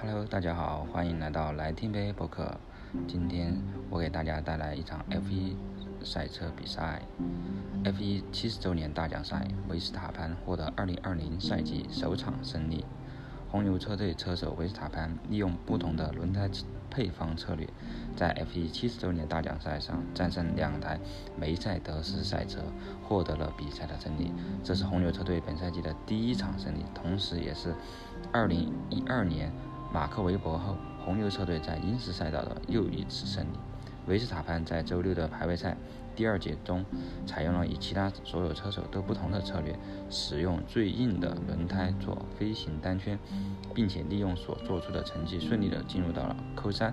Hello，大家好，欢迎来到来听杯播客。今天我给大家带来一场 F1 赛车比赛，F1 七十周年大奖赛，维斯塔潘获得2020赛季首场胜利。红牛车队车手维斯塔潘利用不同的轮胎配方策略，在 F1 七十周年大奖赛上战胜两台梅赛德斯赛车，获得了比赛的胜利。这是红牛车队本赛季的第一场胜利，同时也是2012年马克韦伯后红牛车队在英式赛道的又一次胜利。维斯塔潘在周六的排位赛。第二节中，采用了与其他所有车手都不同的策略，使用最硬的轮胎做飞行单圈，并且利用所做出的成绩顺利的进入到了 Q 三。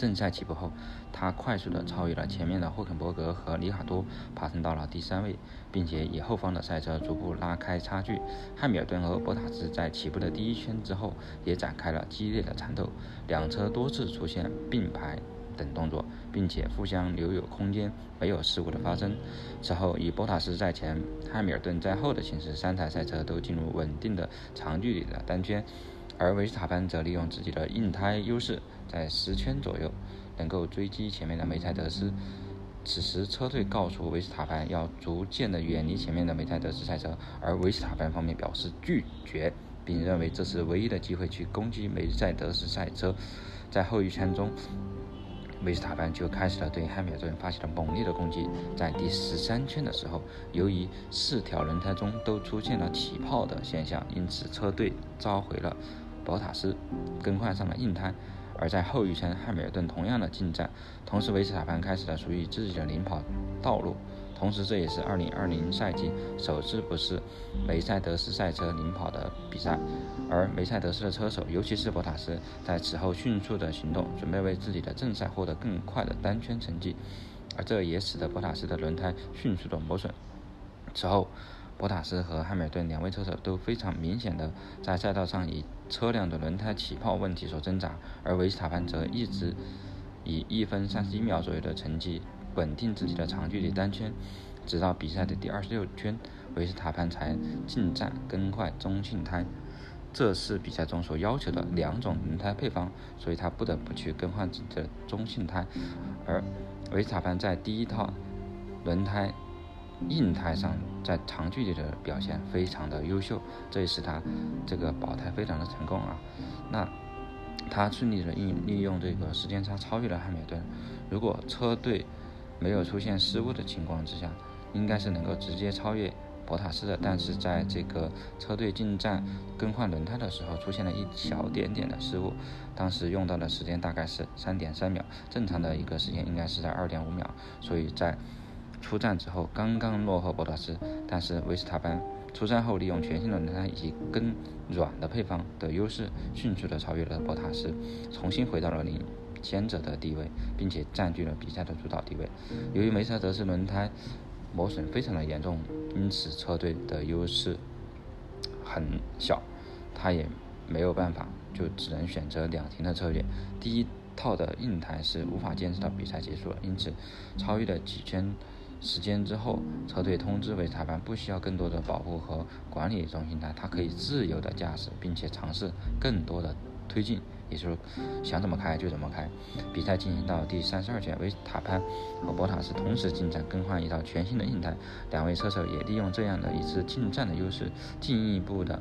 正赛起步后，他快速地超越了前面的霍肯伯格和里卡多，爬升到了第三位，并且以后方的赛车逐步拉开差距。汉密尔顿和博塔斯在起步的第一圈之后也展开了激烈的缠斗，两车多次出现并排。等动作，并且互相留有空间，没有事故的发生。此后，以博塔斯在前、汉密尔顿在后的形式，三台赛车都进入稳定的长距离的单圈，而维斯塔潘则利用自己的硬胎优势，在十圈左右能够追击前面的梅赛德斯。此时，车队告诉维斯塔潘要逐渐的远离前面的梅赛德斯赛车，而维斯塔潘方面表示拒绝，并认为这是唯一的机会去攻击梅赛德斯赛车。在后一圈中。维斯塔潘就开始了对汉密尔顿发起了猛烈的攻击。在第十三圈的时候，由于四条轮胎中都出现了起泡的现象，因此车队召回了博塔斯，更换上了硬胎。而在后一圈，汉密尔顿同样的进站，同时维斯塔潘开始了属于自己的领跑道路。同时，这也是2020赛季首次不是梅赛德斯赛车领跑的比赛，而梅赛德斯的车手，尤其是博塔斯，在此后迅速的行动，准备为自己的正赛获得更快的单圈成绩，而这也使得博塔斯的轮胎迅速的磨损。此后，博塔斯和汉密尔顿两位车手都非常明显的在赛道上以车辆的轮胎起泡问题所挣扎，而维斯塔潘则一直以一分三十一秒左右的成绩。稳定自己的长距离单圈，直到比赛的第二十六圈，维斯塔潘才进站更换中性胎。这是比赛中所要求的两种轮胎配方，所以他不得不去更换自己的中性胎。而维斯塔潘在第一套轮胎硬胎上，在长距离的表现非常的优秀，这也是他这个保胎非常的成功啊。那他顺利的利利用这个时间差超越了汉密尔顿。如果车队没有出现失误的情况之下，应该是能够直接超越博塔斯的。但是在这个车队进站更换轮胎的时候，出现了一小点点的失误，当时用到的时间大概是三点三秒，正常的一个时间应该是在二点五秒。所以在出战之后刚刚落后博塔斯，但是维斯塔潘出战后利用全新的轮胎以及更软的配方的优势，迅速的超越了博塔斯，重新回到了领。先者的地位，并且占据了比赛的主导地位。由于梅赛德斯轮胎磨损非常的严重，因此车队的优势很小，他也没有办法，就只能选择两停的策略。第一套的硬胎是无法坚持到比赛结束，因此超越了几圈时间之后，车队通知维斯塔潘不需要更多的保护和管理中心台，他可以自由的驾驶，并且尝试更多的推进。也就是想怎么开就怎么开。比赛进行到第三十二圈，维塔潘和博塔斯同时进站更换一套全新的硬胎，两位车手也利用这样的一次进站的优势，进一步的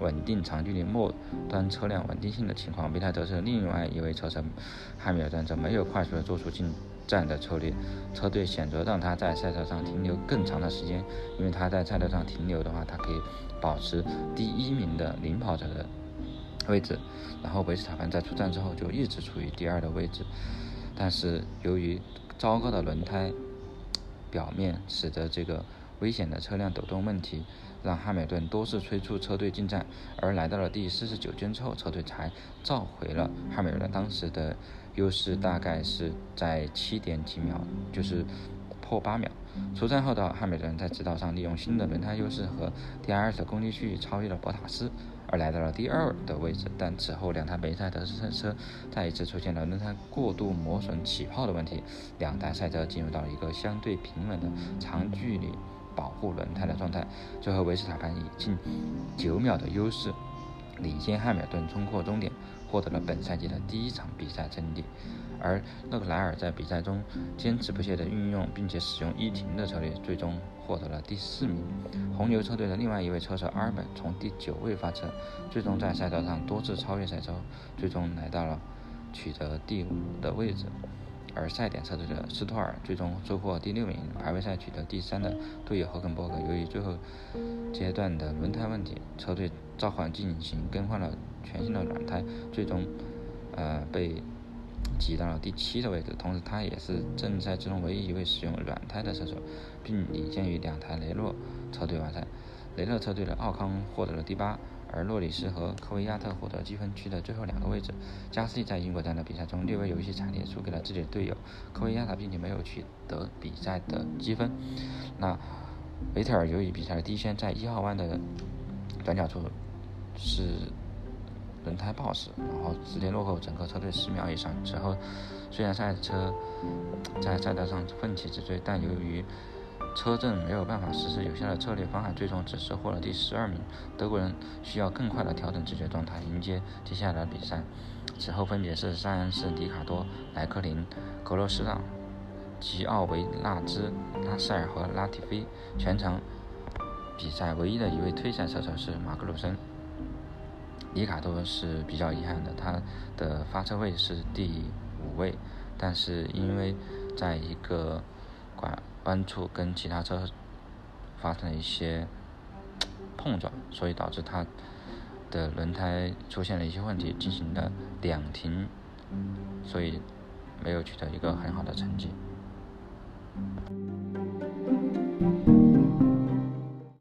稳定长距离末端车辆稳定性的情况。维泰德是另外一位车手汉密尔顿则没有快速的做出进站的策略，车队选择让他在赛车上停留更长的时间，因为他在赛道上停留的话，他可以保持第一名的领跑者的。位置，然后维斯塔潘在出站之后就一直处于第二的位置，但是由于糟糕的轮胎表面，使得这个危险的车辆抖动问题，让汉密顿多次催促车队进站，而来到了第四十九圈之后，车队才召回了汉密尔顿当时的优势，大概是在七点几秒，就是破八秒。出站后的汉密尔顿在直道上利用新的轮胎优势和 DRS 攻击区域超越了博塔斯。而来到了第二的位置，但此后两台梅赛德斯赛车再一次出现了轮胎过度磨损起泡的问题，两台赛车进入到了一个相对平稳的长距离保护轮胎的状态。最后维斯塔潘以近九秒的优势领先汉密尔顿冲过终点，获得了本赛季的第一场比赛胜利。而勒克莱尔在比赛中坚持不懈地运用并且使用一停的策略，最终获得了第四名。红牛车队的另外一位车手阿尔本从第九位发车，最终在赛道上多次超越赛车，最终来到了取得第五的位置。而赛点车队的斯托尔最终收获第六名，排位赛取得第三的队友赫肯伯格，由于最后阶段的轮胎问题，车队召唤进行更换了全新的软胎，最终呃被挤到了第七的位置。同时，他也是正赛之中唯一一位使用软胎的车手，并领先于两台雷诺车队完赛。雷诺车队的奥康获得了第八。而诺里斯和科维亚特获得积分区的最后两个位置。加斯利在英国站的比赛中略微有一些惨烈，输给了自己的队友科维亚特，并且没有取得比赛的积分。那维特尔由于比赛的第一圈在一号弯的转角处是轮胎爆死，然后直接落后整个车队十秒以上。之后虽然赛车在赛道上奋起直追，但由于车阵没有办法实施有效的策略方案，最终只收获了第十二名。德国人需要更快的调整自己的状态，迎接接下来的比赛。此后分别是塞恩斯、里卡多、莱克林、格罗斯让、吉奥维纳兹、拉塞尔和拉蒂菲。全场比赛唯一的一位退赛车手是马格鲁森。里卡多是比较遗憾的，他的发车位是第五位，但是因为在一个拐。弯处跟其他车发生了一些碰撞，所以导致它的轮胎出现了一些问题，进行了两停，所以没有取得一个很好的成绩。